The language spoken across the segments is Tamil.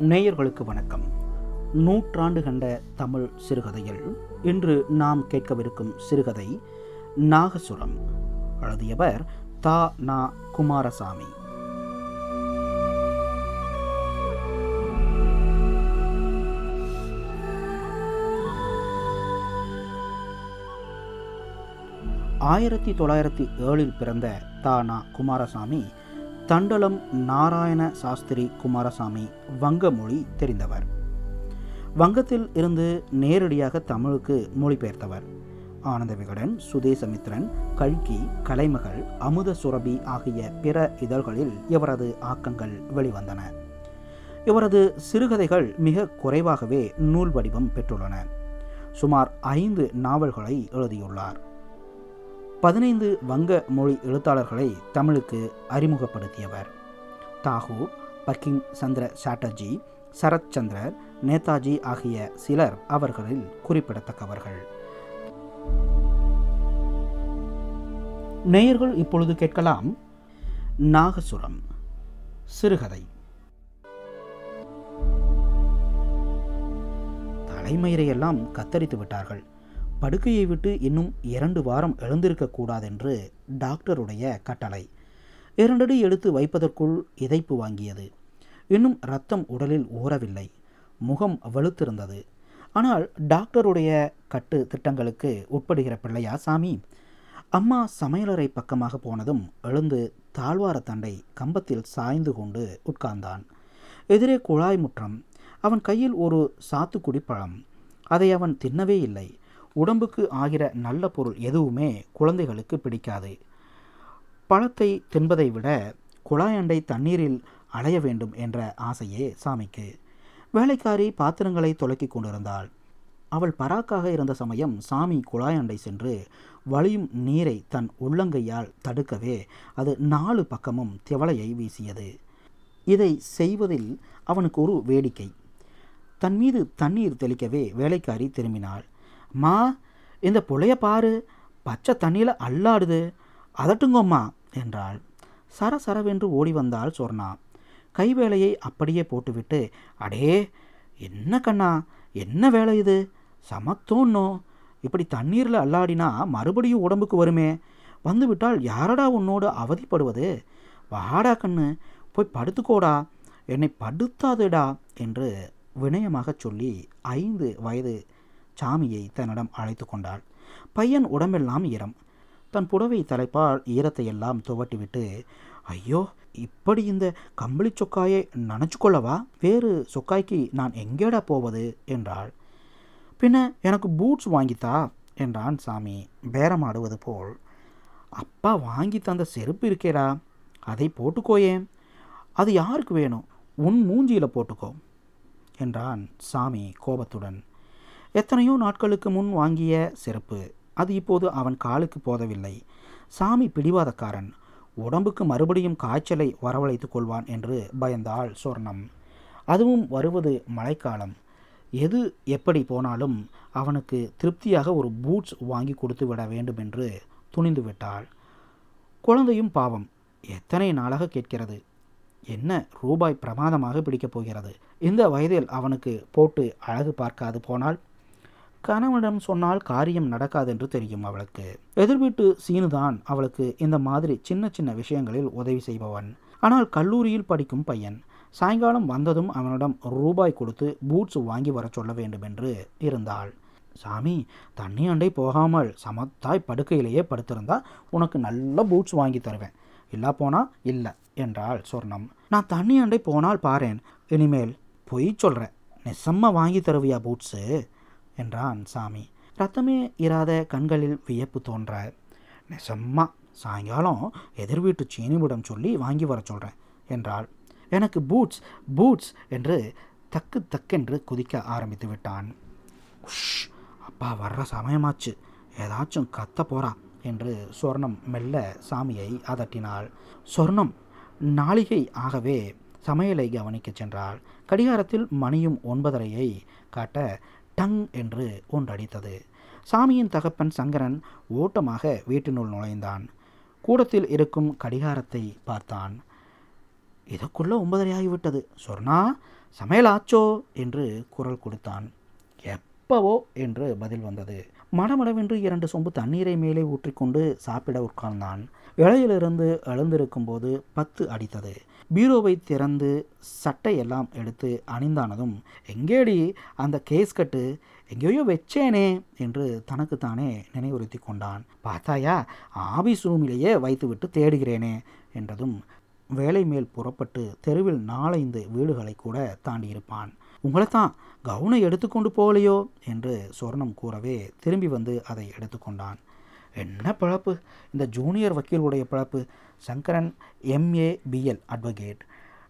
நேயர்களுக்கு வணக்கம். நூற்றாண்டு கண்ட தமிழ் சிறுகதையில் இன்று நாம் கேட்கவிருக்கும் சிறுகதை நாகசுரம். எழுதியவர் தா. நா. குமாரசாமி. ஆயிரத்தி தொள்ளாயிரத்தி ஏழில் பிறந்த தா. நா. குமாரசாமி தண்டலம் நாராயண சாஸ்திரி குமாரசாமி வங்க மொழி தெரிந்தவர். வங்கத்தில் இருந்து நேரடியாக தமிழுக்கு மொழிபெயர்த்தவர். ஆனந்த விகடன் சுதேசமித்ரன் கல்கி கலைமகள் அமுத சுரபி ஆகிய பிற இதழ்களில் இவரது ஆக்கங்கள் வெளிவந்தன. இவரது சிறுகதைகள் மிக குறைவாகவே நூல் வடிவம் பெற்றுள்ளன. சுமார் ஐந்து நாவல்களை எழுதியுள்ளார். பதினைந்து வங்க மொழி எழுத்தாளர்களை தமிழுக்கு அறிமுகப்படுத்தியவர். தாகூர் பக்கிங் சந்திர சாட்டர்ஜி சரத் சந்திரர் நேதாஜி ஆகிய சிலர் அவர்களில் குறிப்பிடத்தக்கவர்கள். நேயர்கள் இப்பொழுது கேட்கலாம் நாகசுரம் சிறுகதை. தலைமயிரையெல்லாம் கத்தரித்து விட்டார்கள். படுக்கையை விட்டு இன்னும் இரண்டு வாரம் எழுந்திருக்க கூடாதென்று டாக்டருடைய கட்டளை. இரண்டடி எடுத்து வைப்பதற்குள் இதைப்பு வாங்கியது. இன்னும் ரத்தம் உடலில் ஊறவில்லை. முகம் வலுத்திருந்தது ஆனால் டாக்டருடைய கட்டு திட்டங்களுக்கு உட்படுகிற பிள்ளையா சாமி? அம்மா சமையலறை பக்கமாக போனதும் எழுந்து தாழ்வார தண்டை கம்பத்தில் சாய்ந்து கொண்டு உட்கார்ந்தான். எதிரே குழாய் முற்றம். அவன் கையில் ஒரு சாத்துக்குடி பழம். அதை அவன் தின்னவே இல்லை. உடம்புக்கு ஆகிற நல்ல பொருள் எதுவுமே குழந்தைகளுக்கு பிடிக்காது. பழத்தை தின்பதை விட குழாயண்டை தண்ணீரில் அலைய வேண்டும் என்ற ஆசையே சாமிக்கு. வேலைக்காரி பாத்திரங்களை துலக்கி கொண்டிருந்தாள். அவள் பராக்காக இருந்த சமயம் சாமி குழாயண்டை சென்று வழியும் நீரை தன் உள்ளங்கையால் தடுக்கவே அது நாலு பக்கமும் திவலையை வீசியது. இதை செய்வதில் அவனுக்கு ஒரு வேடிக்கை. தன் மீது தண்ணீர் தெளிக்கவே வேலைக்காரி திரும்பினாள். அம்மா இந்த புழைய பாரு. பச்சை தண்ணியில் அல்லாடுது அதட்டுங்கம்மா என்றாள். சரசரவென்று ஓடி வந்தாள் சொர்ணா. கைவேலையை அப்படியே போட்டுவிட்டு அடே என்ன கண்ணா என்ன வேலை இது? சமத்தோன்னோ. இப்படி தண்ணீரில் அல்லாடினா மறுபடியும் உடம்புக்கு வருமே. வந்துவிட்டால் யாரடா உன்னோடு அவதிப்படுவது? வாடா கண்ணு போய் படுத்துக்கோடா. என்னை படுத்தாதுடா என்று வினயமாகச் சொல்லி ஐந்து வயது சாமியை தன்னிடம் அழைத்து கொண்டாள். பையன் உடம்பெல்லாம் ஈரம் தன் புடவை தலைப்பால் ஈரத்தை எல்லாம் துவட்டிவிட்டு ஐயோ இப்படி இந்த கம்பளி சொக்காயை நனைச்சு கொள்ளவா? வேறு சொக்காய்க்கு நான் எங்கேடா போவது? என்றாள். பின்ன எனக்கு பூட்ஸ் வாங்கித்தா? என்றான் சாமி பேரமாடுவது போல். அப்பா வாங்கி தந்த செருப்பு இருக்கேடா. அதை போட்டுக்கோயே. அது யாருக்கு வேணும்? உன் மூஞ்சியில் போட்டுக்கோ. என்றான் சாமி கோபத்துடன். எத்தனையோ நாட்களுக்கு முன் வாங்கிய செருப்பு. அது இப்போது அவன் காலுக்கு போதவில்லை. சாமி பிடிவாதக்காரன். உடம்புக்கு மறுபடியும் காய்ச்சலை வரவழைத்துக் கொள்வான் என்று பயந்தாள் சொர்ணம். அதுவும் வருவது மழைக்காலம். எது எப்படி போனாலும் அவனுக்கு திருப்தியாக ஒரு பூட்ஸ் வாங்கி கொடுத்து விட வேண்டும் என்று துணிந்து விட்டாள். குழந்தையும் பாவம். எத்தனை நாளாக கேட்கிறது? என்ன ரூபாய் பிரமாதமாக பிடிக்கப் போகிறது? இந்த வயதில் அவனுக்கு போட்டு அழகு பார்க்காது போனால் கணவனிடம் சொன்னால் காரியம் நடக்காது என்று தெரியும் அவளுக்கு. எதிர்வீட்டு சீனுதான் அவளுக்கு இந்த மாதிரி சின்ன சின்ன விஷயங்களில் உதவி செய்பவன். ஆனால் கல்லூரியில் படிக்கும் பையன். சாயங்காலம் வந்ததும் அவனிடம் ரூபாய் கொடுத்து பூட்ஸ் வாங்கி வர சொல்ல வேண்டும் என்று இருந்தாள். சாமி தண்ணி அண்டை போகாமல் சமத்தாய் படுக்கையிலேயே படுத்திருந்தா உனக்கு நல்ல பூட்ஸ் வாங்கி தருவேன். இல்லா போனா இல்லை என்றாள் சொர்ணம். நான் தண்ணி அண்டை போனால் பாரேன். இனிமேல் பொய் சொல்கிறேன் நெசம்மா வாங்கி தருவியா பூட்ஸு என்றான் சாமி. ரத்தமே இராத கண்களில் வியப்பு தோன்ற. நெசம்மா சாயங்காலம் எதிர் வீட்டு சீனிவிடம் சொல்லி வாங்கி வர சொல்கிறேன் என்றாள். எனக்கு பூட்ஸ் பூட்ஸ் என்று தக்கு தக்கென்று குதிக்க ஆரம்பித்து விட்டான். உஷ் அப்பா வர்ற சமயமாச்சு. ஏதாச்சும் கத்த போறா என்று சொர்ணம் மெல்ல சாமியை அதட்டினாள். சொர்ணம் நாளிகை ஆகவே சமையலை கவனிக்கச் சென்றாள். கடிகாரத்தில் மணியும் ஒன்பதரையை காட்ட டங் என்று ஒன்றடித்தது. சாமியின் தகப்பன் சங்கரன் ஓட்டமாக வீட்டினுள் நுழைந்தான். கூடத்தில் இருக்கும் கடிகாரத்தை பார்த்தான். இதுக்குள்ளே ஒன்பதரை ஆகிவிட்டது சொர்ணா சமையல் ஆச்சோ என்று குரல் கொடுத்தான். எப்பவோ? என்று பதில் வந்தது. மடமடவென்று இரண்டு சொம்பு தண்ணீரை மேலே ஊற்றிக்கொண்டு சாப்பிட உட்கார்ந்தான். இலையிலிருந்து எழுந்திருக்கும் போது பத்து அடித்தது. பீரோவை திறந்து சட்டையெல்லாம் எடுத்து அணிந்தானதும் எங்கேடி அந்த கேஸ் கட்டு? எங்கேயோ வச்சேனே என்று தனக்குத்தானே நினைவுறுத்தி கொண்டான். பார்த்தாயா? ஆபீஸ் ரூமிலேயே வைத்துவிட்டு தேடுகிறேனே என்றதும் வேலை மேல் புறப்பட்டு தெருவில் நாலைந்து வீடுகளை கூட தாண்டியிருப்பான். உங்களைத்தான் கவுனை எடுத்துக்கொண்டு போகலையோ? என்று சொர்ணம் கூறவே திரும்பி வந்து அதை எடுத்துக்கொண்டான் என்ன பிழப்பு? இந்த ஜூனியர் வக்கீலுடைய பிழப்பு. சங்கரன் எம்ஏ பிஎல் அட்வொகேட்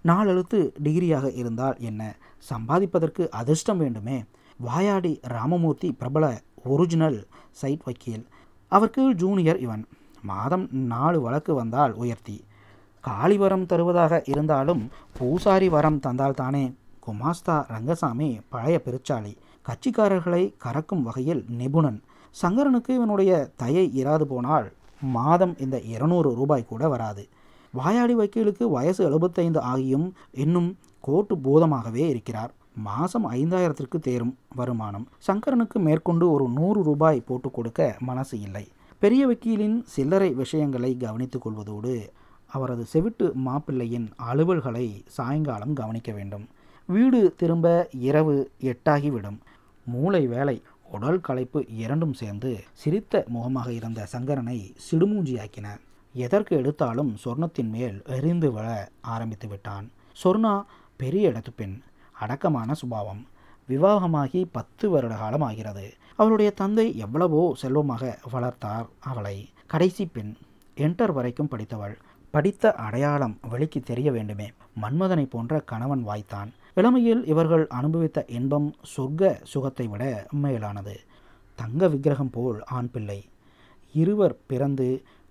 நாலெழுத்து டிகிரியாக இருந்தால் என்ன? சம்பாதிப்பதற்கு அதிர்ஷ்டம் வேண்டுமே. வாயாடி ராமமூர்த்தி பிரபல ஒரிஜினல் சைட் வக்கீல். அவருக்கு ஜூனியர் இவன். மாதம் நாலு வழக்கு வந்தால் உயர்த்தி. காளி வரம் தருவதாக இருந்தாலும் பூசாரி வரம் தந்தால் தானே குமாஸ்தா ரங்கசாமி பழைய பெருச்சாளி. கட்சிக்காரர்களை கறக்கும் வகையில் நிபுணன். சங்கரனுக்கு இவனுடைய தயை இராது போனால் மாதம் இந்த இருநூறு ரூபாய் கூட வராது. வாயாடி வக்கீலுக்கு வயசு எழுபத்தைந்து ஆகியும் இன்னும் கோட்டு பூதமாகவே இருக்கிறார். மாதம் ஐந்தாயிரத்திற்கு தேரும் வருமானம். சங்கரனுக்கு மேற்கொண்டு ஒரு நூறு ரூபாய் போட்டு கொடுக்க மனசு இல்லை. பெரிய வக்கீலின் சில்லறை விஷயங்களை கவனித்துக் கொள்வதோடு அவரது செவிட்டு மாப்பிள்ளையின் அலுவல்களை சாயங்காலம் கவனிக்க வேண்டும். வீடு திரும்ப இரவு எட்டாகிவிடும். மூளை வேலை உடல் களைப்பு இரண்டும் சேர்ந்து சிரித்த முகமாக இருந்த சங்கரனை சிடுமூஞ்சியாக்கின. எதற்கு எடுத்தாலும் சொர்ணத்தின் மேல் எரிந்து விழ ஆரம்பித்து விட்டான். சொர்ணா பெரிய இடத்து பெண் அடக்கமான சுபாவம். விவாகமாகி பத்து வருட காலம் ஆகிறது. அவளுடைய தந்தை எவ்வளவோ செல்வமாக வளர்த்தார் அவளை. கடைசி பெண் என்டர் வரைக்கும் படித்தவள். படித்த அடையாளம் வெளிக்கு தெரிய வேண்டுமே. மன்மதனை போன்ற கணவன் வாய்த்தான். இளமையில் இவர்கள் அனுபவித்த இன்பம் சொர்க்க சுகத்தை விட மேலானது. தங்க விக்கிரகம் போல் ஆண் பிள்ளை. இருவர் பிறந்து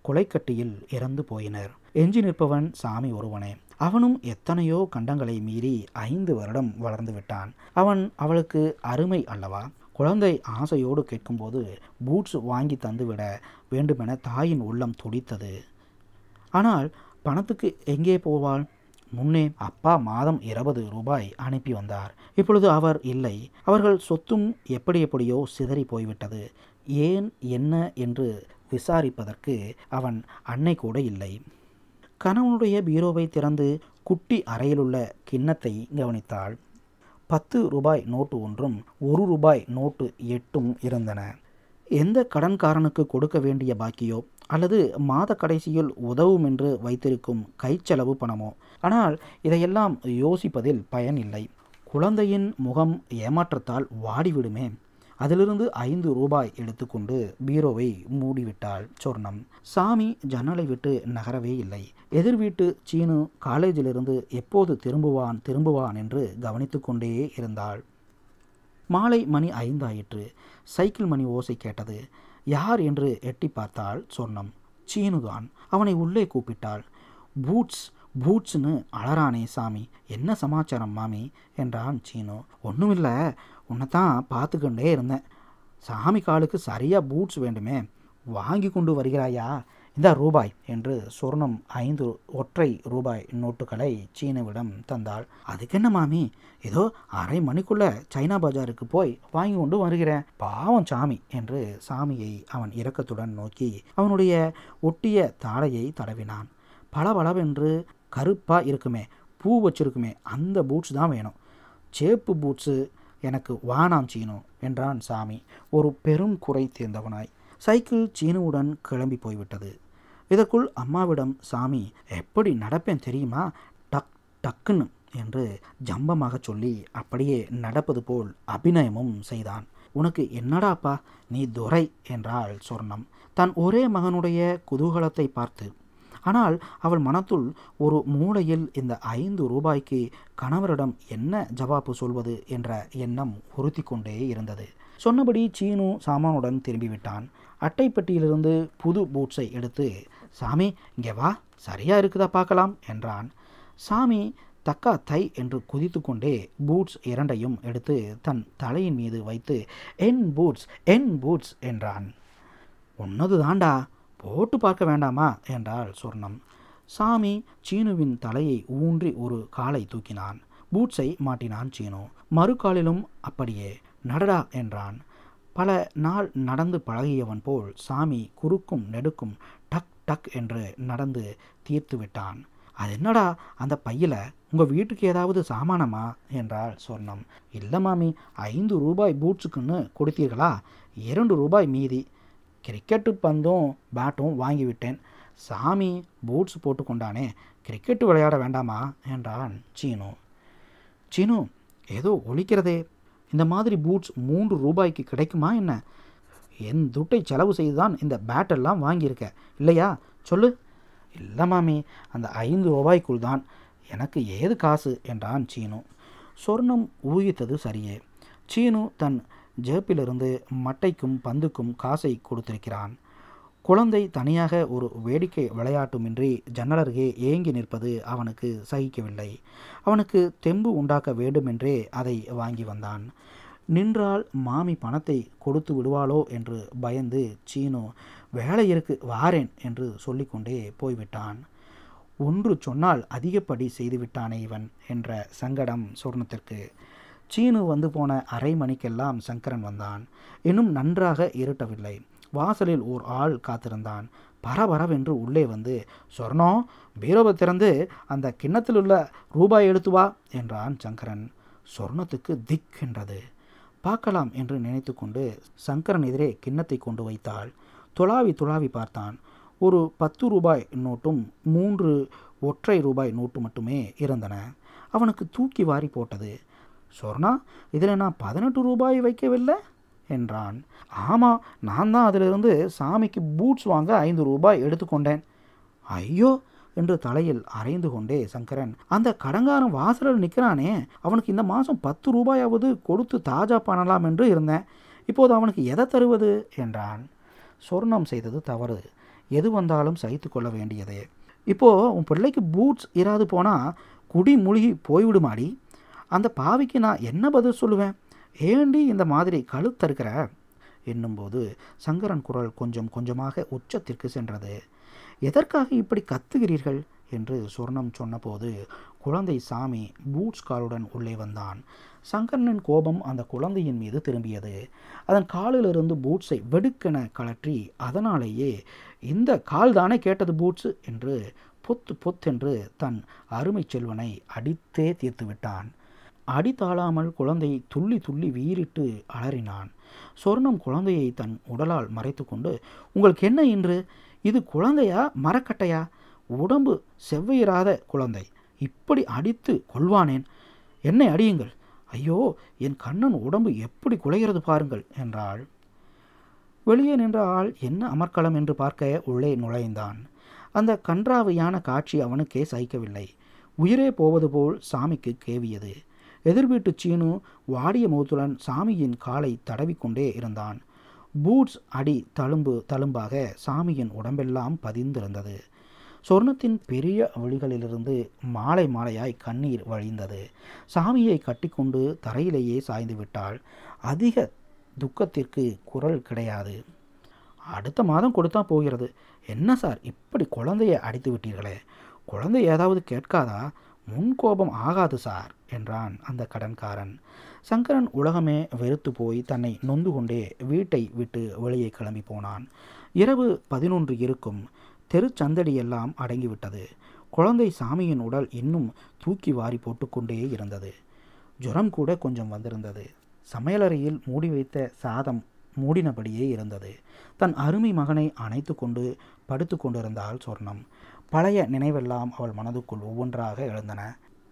கொலைக்கட்டியில் இறந்து போயினர். எஞ்சி நிற்பவன் சாமி ஒருவனே. அவனும் எத்தனையோ கண்டங்களை மீறி ஐந்து வருடம் வளர்ந்து விட்டான். அவன் அவளுக்கு அருமை அல்லவா? குழந்தை ஆசையோடு கேட்கும்போது பூட்ஸ் வாங்கி தந்துவிட வேண்டுமென தாயின் உள்ளம் துடித்தது. ஆனால் பணத்துக்கு எங்கே போவாள்? முன்னே அப்பா மாதம் இருபது ரூபாய் அனுப்பி வந்தார். இப்பொழுது அவர் இல்லை. அவர்கள் சொத்தும் எப்படி எப்படியோ சிதறி போய்விட்டது. ஏன் என்ன என்று விசாரிப்பதற்கு அவன் அன்னை கூட இல்லை. கணவனுடைய பீரோவை திறந்து குட்டி அறையிலுள்ள கிண்ணத்தை கவனித்தாள். பத்து ரூபாய் நோட்டு ஒன்றும் ஒரு ரூபாய் நோட்டு எட்டும் இருந்தன. எந்த கடன்காரனுக்கு கொடுக்க வேண்டிய பாக்கியோ அல்லது மாத கடைசியில் உதவும் என்று வைத்திருக்கும் கைச்செலவு பணமோ? ஆனால் இதையெல்லாம் யோசிப்பதில் பயன் இல்லை. குழந்தையின் முகம் ஏமாற்றத்தால் வாடிவிடுமே. அதிலிருந்து ஐந்து ரூபாய் எடுத்துக்கொண்டு பீரோவை மூடிவிட்டாள் சொர்ணம். சாமி ஜன்னலை விட்டு நகரவே இல்லை. எதிர் வீட்டு சீனு காலேஜிலிருந்து எப்போது திரும்புவான் திரும்புவான் என்று கவனித்து கொண்டே இருந்தாள். மாலை மணி ஐந்தாயிற்று. சைக்கிள் மணி ஓசை கேட்டது. யார் என்று எட்டி பார்த்தால் சொர்ணம் சீனுதான் அவனை உள்ளே கூப்பிட்டாள். பூட்ஸ் பூட்ஸ்னு அலறானே சாமி. என்ன சமாச்சாரம் மாமி? என்றான் சீனு. ஒன்றுமில்லை உன்னை தான் பார்த்துக்கொண்டே இருந்தேன். சாமி காலுக்கு சரியாக பூட்ஸ் வேண்டுமே. வாங்கி கொண்டு வருகிறாயா? இந்த ரூபாய் என்று சொர்ணம் ஐந்து ஒற்றை ரூபாய் நோட்டுகளை சீனவிடம் தந்தாள். அதுக்கு என்ன மாமி? ஏதோ அரை மணிக்குள்ள சைனா பஜாருக்கு போய் வாங்கி கொண்டு வருகிறேன். பாவம் சாமி என்று சாமியை அவன் இரக்கத்துடன் நோக்கி அவனுடைய ஒட்டிய தாடையை தடவினான். பளபளவென்று கருப்பாக இருக்குமே பூ வச்சிருக்குமே அந்த பூட்ஸ் தான் வேணும். சேப்பு பூட்ஸு எனக்கு வானாம் சீனு என்றான் சாமி. ஒரு பெரும் குறை தீர்ந்தவனாய் சைக்கிள் சீனுவுடன் கிளம்பி போய்விட்டது. இதற்குள் அம்மாவிடம் சாமி எப்படி நடப்பேன் தெரியுமா? டக் டக்குன்னு என்று ஜம்பமாக சொல்லி அப்படியே நடப்பது போல் அபிநயமும் செய்தான். உனக்கு என்னடாப்பா நீ துரை என்றாள் சொர்ணம். தன் ஒரே மகனுடைய குதூகலத்தை பார்த்து ஆனால் அவள் மனத்துள் ஒரு மூலையில் இந்த ஐந்து ரூபாய்க்கு கணவரிடம் என்ன ஜவாப்பு சொல்வது? என்ற எண்ணம் உறுத்தி கொண்டே இருந்தது. சொன்னபடி சீனு சாமானுடன் திரும்பிவிட்டான். அட்டைப்பட்டியிலிருந்து புது பூட்ஸை எடுத்து சாமி இங்கே வா சரியா இருக்குதா பார்க்கலாம் என்றான். சாமி தக்கா தை என்று குதித்து கொண்டே பூட்ஸ் இரண்டையும் எடுத்து தன் தலையின் மீது வைத்து என் பூட்ஸ் என் பூட்ஸ் என்றான். உன்னது தாண்டா போட்டு பார்க்க வேண்டாமா? என்றாள் சொர்ணம். சாமி சீனுவின் தலையை ஊன்றி ஒரு காலை தூக்கினான். பூட்ஸை மாட்டினான் சீனு. மறுகாலிலும் அப்படியே நடடா என்றான். பல நாள் நடந்து பழகியவன் போல் சாமி குறுக்கும் நெடுக்கும் டக் டக் என்று நடந்து தீர்த்து விட்டான். அது என்னடா அந்த பையில உங்கள் வீட்டுக்கு ஏதாவது சாமானமா? என்றாள் சொர்ணம். இல்லை மாமி ஐந்து ரூபாய் பூட்ஸுக்குன்னு கொடுத்தீர்களா? இரண்டு ரூபாய் மீதி. கிரிக்கெட்டு பந்தும் பேட்டும் வாங்கிவிட்டேன் சாமி பூட்ஸ் போட்டுக்கொண்டானே கிரிக்கெட்டு விளையாட வேண்டாமா? என்றான் சீனு. சீனு ஏதோ ஒழிக்கிறதே இந்த மாதிரி பூட்ஸ் மூன்று ரூபாய்க்கு கிடைக்குமா என்ன? என் துட்டை செலவு செய்து தான் இந்த பேட்டெல்லாம் வாங்கியிருக்க இல்லையா? சொல்லு. இல்லை மாமி அந்த ஐந்து ரூபாய்க்குள் தான். எனக்கு ஏது காசு? என்றான் சீனு. சொர்ணம் ஊகித்தது சரியே. சீனு தன் ஜேப்பிலிருந்து மட்டைக்கும் பந்துக்கும் காசை கொடுத்திருக்கிறான். குழந்தை தனியாக ஒரு வேடிக்கை விளையாட்டுமின்றி ஜன்னலருகே ஏங்கி நிற்பது அவனுக்கு சகிக்கவில்லை. அவனுக்கு தெம்பு உண்டாக்க வேண்டுமென்றே அதை வாங்கி வந்தான். நின்றால் மாமி பணத்தை கொடுத்து விடுவாளோ என்று பயந்து சீனு வேலை இருக்கு வாரேன் என்று சொல்லிக்கொண்டே போய்விட்டான். ஒன்று சொன்னால் அதிகப்படி செய்துவிட்டானே இவன் என்ற சங்கடம் சொர்ணத்திற்கு. சீனு வந்து போன அரை மணிக்கெல்லாம் சங்கரன் வந்தான். இன்னும் நன்றாக இருட்டவில்லை. வாசலில் ஓர் ஆள் காத்திருந்தான். பரபரவென்று உள்ளே வந்து சொர்ணம் பீரோவை திறந்து அந்த கிண்ணத்தில் உள்ள ரூபாய் எடுத்து வா என்றான் சங்கரன். சொர்ணத்துக்கு திக் என்றது. பார்க்கலாம் என்று நினைத்து கொண்டு சங்கரன் எதிரே கிண்ணத்தை கொண்டு வைத்தாள். துளாவி துளாவி பார்த்தான். ஒரு பத்து ரூபாய் நோட்டும் மூன்று ஒற்றை ரூபாய் நோட்டு மட்டுமே இருந்தன. அவனுக்கு தூக்கி வாரி போட்டது. சொர்ணா இதில் நான் பதினெட்டு ரூபாய் வைக்கவில்லை? என்றான். ஆமாம் நான் தான் அதிலிருந்து சாமிக்கு பூட்ஸ் வாங்க ஐந்து ரூபாய் எடுத்துக்கொண்டேன் ஐயோ என்று தலையில் அரைந்து கொண்டே சங்கரன். அந்த கடங்காரன் வாசலில் நிற்கிறானே அவனுக்கு இந்த மாதம் பத்து ரூபாயாவது கொடுத்து தாஜா பண்ணலாம் என்று இருந்தேன். இப்போது அவனுக்கு எதை தருவது? என்றான். சொர்ணம் செய்தது தவறு. எது வந்தாலும் சகித்து கொள்ள வேண்டியதே. இப்போது உன் பிள்ளைக்கு பூட்ஸ் இராது போனால் குடி மூழ்கி போய்விடுமாடி? அந்த பாவிக்கு நான் என்ன பதில் சொல்லுவேன்? ஏண்டி இந்த மாதிரி கழுத்தறுக்கிற? என்னும்போது சங்கரன் குரல் கொஞ்சம் கொஞ்சமாக உச்சத்திற்கு சென்றது. எதற்காக இப்படி கத்துகிறீர்கள்? என்று சொர்ணம் சொன்னபோது குழந்தை சாமி பூட்ஸ் காலுடன் உள்ளே வந்தான். சங்கரனின் கோபம் அந்த குழந்தையின் மீது திரும்பியது. அதன் காலிலிருந்து பூட்ஸை வெடுக்கென கழற்றி அதனாலேயே இந்த கால் தானே கேட்டது பூட்ஸு? என்று பொத்து பொத்தென்று தன் அருமை செல்வனை அடித்தே தீர்த்து விட்டான் அடி தாழாமல் குழந்தை துள்ளி துள்ளி வீறிட்டு அலறினான். சொர்ணம் குழந்தையை தன் உடலால் மறைத்து கொண்டு உங்களுக்கு என்ன இன்று? இது குழந்தையா? மரக்கட்டையா? உடம்பு செவ்வையிராத குழந்தை. இப்படி அடித்து கொள்வானேன் என்னை அடியுங்கள். ஐயோ என் கண்ணன் உடம்பு எப்படி குலைகிறது பாருங்கள் என்றாள். வெளியே நின்ற ஆள் என்ன அமர்க்களம் என்று பார்க்க உள்ளே நுழைந்தான். அந்த கன்றாவையான காட்சி அவனுக்கே சகிக்கவில்லை. உயிரே போவது போல் சாமிக்கு கேவியது. எதிர்வீட்டு சீனு வாடிய முகத்துடன் சாமியின் காலை தடவிக்கொண்டே இருந்தான். பூட்ஸ் அடி தழும்பு தழும்பாக சாமியின் உடம்பெல்லாம் பதிந்திருந்தது. சொர்ணத்தின் பெரிய வழிகளிலிருந்து மாலை மாலையாய் கண்ணீர் வழிந்தது. சாமியை கட்டிக்கொண்டு தரையிலேயே சாய்ந்து விட்டாள். அதிக துக்கத்திற்கு குரல் கிடையாது. அடுத்த மாதம் கொடுத்தா போகிறது. என்ன சார் இப்படி குழந்தைய அடித்து விட்டீர்களே? குழந்தை ஏதாவது கேட்காதா? முன்கோபம் ஆகாது சார் என்றான் அந்த கடன்காரன். சங்கரன் உலகமே வெறுத்து போய் தன்னை நொந்து கொண்டே வீட்டை விட்டு வெளியே கிளம்பி போனான். இரவு பதினொன்று இருக்கும். தெருச்சந்தடியெல்லாம் அடங்கிவிட்டது குழந்தை சாமியின் உடல் இன்னும் தூக்கி வாரி போட்டுக்கொண்டே இருந்தது. ஜுரம் கூட கொஞ்சம் வந்திருந்தது. சமையலறையில் மூடி வைத்த சாதம் மூடினபடியே இருந்தது. தன் அருமை மகனை அணைத்து கொண்டு படுத்து கொண்டிருந்தாள் சொர்ணம். பழைய நினைவெல்லாம் அவள் மனதுக்குள் ஒவ்வொன்றாக எழுந்தன.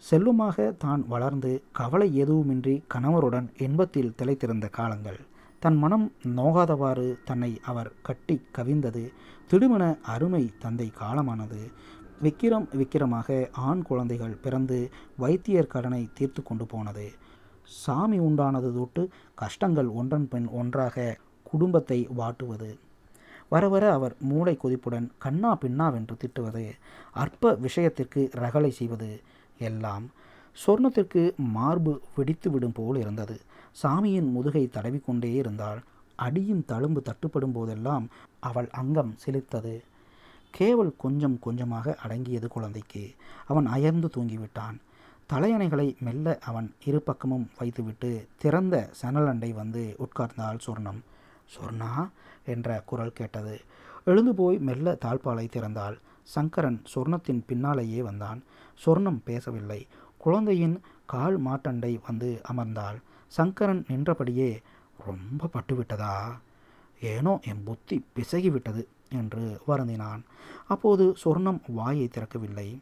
செல்லுமாக தான் வளர்ந்து கவலை எதுவுமின்றி கணவருடன் இன்பத்தில் திளைத்திருந்த காலங்கள். தன் மனம் நோகாதவாறு தன்னை அவர் கட்டி கவிந்தது. திடுமண அருமை தந்தை காலமானது. விக்கிரம் விக்கிரமாக ஆண் குழந்தைகள் பிறந்து வைத்தியர் கடனை தீர்த்து கொண்டு போனது. சாமி உண்டானது தொட்டு கஷ்டங்கள் ஒன்றன் பின் ஒன்றாக குடும்பத்தை வாட்டுவது வர வர அவர் மூளை கொதிப்புடன் கண்ணா பின்னாவென்று திட்டுவது அற்ப விஷயத்திற்கு ரகளை செய்வது எல்லாம் சொர்ணத்திற்கு மார்பு வெடித்து விடும் போல் இருந்தது. சாமியின் முதுகை தடவிக்கொண்டே இருந்தாள். அடியின் தழும்பு தட்டுப்படும் போதெல்லாம் அவள் அங்கம் சிலிர்த்தது. கேவல் கொஞ்சம் கொஞ்சமாக அடங்கியது குழந்தைக்கு. அவன் அயர்ந்து தூங்கிவிட்டான். தலையணைகளை மெல்ல அவன் இரு பக்கமும் வைத்துவிட்டு திறந்த சணலண்டை வந்து உட்கார்ந்தாள் சொர்ணம். சொர்ணா என்ற குரல் கேட்டது. எழுந்து போய் மெல்ல தாழ்பாலை திறந்தாள். சங்கரன் சொர்ணத்தின் பின்னாலேயே வந்தான். சொர்ணம் பேசவில்லை. குழந்தையின் கால் மாட்டண்டை வந்து அமர்ந்தாள். சங்கரன் நின்றபடியே ரொம்ப பட்டுவிட்டதா? ஏனோ என் புத்தி பிசகிவிட்டது என்று வருந்தினான். அப்போது சொர்ணம் வாயை திறக்கவில்லை.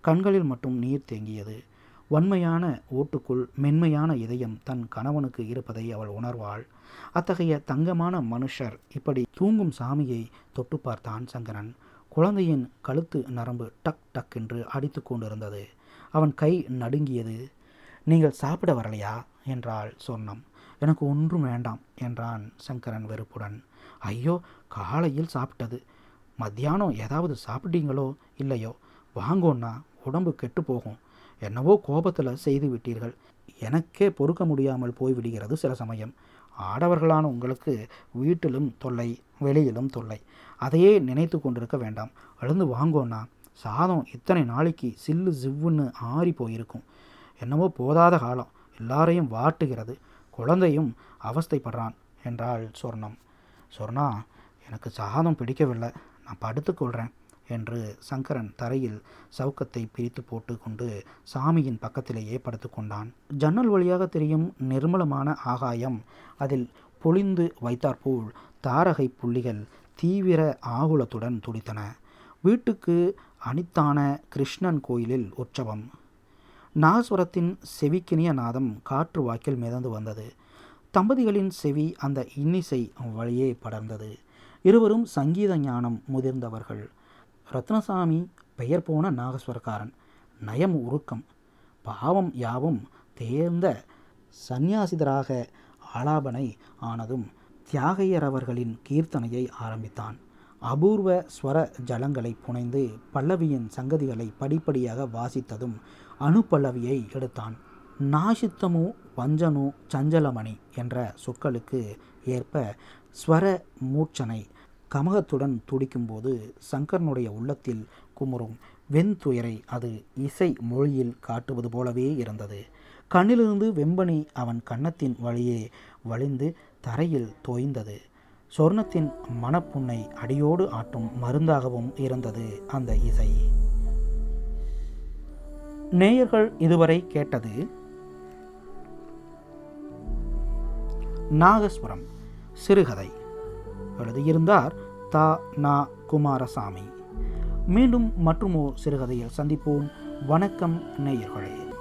கண்களில் மட்டும் நீர் தேங்கியது. வன்மையான ஓட்டுக்குள் மென்மையான இதயம் தன் கணவனுக்கு இருப்பதை அவள் உணர்வாள். அத்தகைய தங்கமான மனுஷர் இப்படி தூங்கும் சாமியை தொட்டு பார்த்தான் சங்கரன். குழந்தையின் கழுத்து நரம்பு டக் டக் என்று அடித்து கொண்டிருந்தது. அவன் கை நடுங்கியது. நீங்கள் சாப்பிட வரலையா? என்றாள் சொர்ணம். எனக்கு ஒன்றும் வேண்டாம் என்றான் சங்கரன் வெறுப்புடன். ஐயோ காலையில் சாப்பிட்டது. மத்தியானம் ஏதாவது சாப்பிட்டீங்களோ இல்லையோ வாங்கோன்னா உடம்பு கெட்டு போகும். என்னவோ கோபத்தில் செய்து விட்டீர்கள். எனக்கே பொறுக்க முடியாமல் போய்விடுகிறது சில சமயம். ஆடவர்களான உங்களுக்கு வீட்டிலும் தொல்லை வெளியிலும் தொல்லை. அதையே நினைத்து கொண்டிருக்க வேண்டாம். எழுந்து வாங்கோன்னா சாதம் இத்தனை நாளைக்கு சில்லு சிவ்வுன்னு ஆறி போயிருக்கும். என்னவோ போதாத காலம். எல்லாரையும் வாட்டுகிறது. குழந்தையும் அவஸ்தைப்படுறான் என்றாள் சொர்ணம். சொர்ணா எனக்கு சாதம் பிடிக்கவில்லை. நான் படுத்துக்கொள்கிறேன் என்று சங்கரன் தரையில் சவுக்கத்தை பிரித்து போட்டு கொண்டு சாமியின் பக்கத்திலேயே படுத்துக்கொண்டான் ஜன்னல் வழியாக தெரியும் நிர்மலமான ஆகாயம். அதில் பொழிந்து வைத்தாற்போல் தாரகை புள்ளிகள் தீவிர ஆகுலத்துடன் துடித்தன. வீட்டுக்கு அனித்தான கிருஷ்ணன் கோயிலில் உற்சவம். நாகஸ்வரத்தின் செவிக்கினிய நாதம் காற்று வாக்கில் மிதந்து வந்தது. தம்பதிகளின் செவி அந்த இன்னிசை வழியே படர்ந்தது. இருவரும் சங்கீத ஞானம் முதிர்ந்தவர்கள். ரத்னசாமி பெயர் போன நாகஸ்வரக்காரன். நயம் உருக்கம். பாவம் யாவும் தேர்ந்த சந்நியாசிதராக ஆலாபனை ஆனதும் தியாகையர் அவர்களின் கீர்த்தனையை ஆரம்பித்தான். அபூர்வ ஸ்வர ஜலங்களை புனைந்து பல்லவியின் சங்கதிகளை படிப்படியாக வாசித்ததும் அணுப்பல்லவியை எடுத்தான். நாசித்தமோ வஞ்சனோ சஞ்சலமணி என்ற சொற்களுக்கு ஏற்ப ஸ்வர மூர்ச்சனை கமகத்துடன் துடிக்கும்போது சங்கரனுடைய உள்ளத்தில் குமுறும் வெண்துயரை அது இசை மொழியில் காட்டுவது போலவே இருந்தது. கண்ணிலிருந்து வெம்பனி அவன் கன்னத்தின் வழியே வழிந்து தரையில் தோய்ந்தது. சொர்ணத்தின் மனப்புண்ணை அடியோடு ஆட்டும் மருந்தாகவும் இருந்தது அந்த இசை. நேயர்கள் இதுவரை கேட்டது நாகஸ்வரம் சிறுகதை. எழுதியிருந்தார் தா நா குமாரசாமி. மீண்டும் மற்றும் ஓர் சிறுகதையில் சந்திப்போம். வணக்கம் நேயர்களே.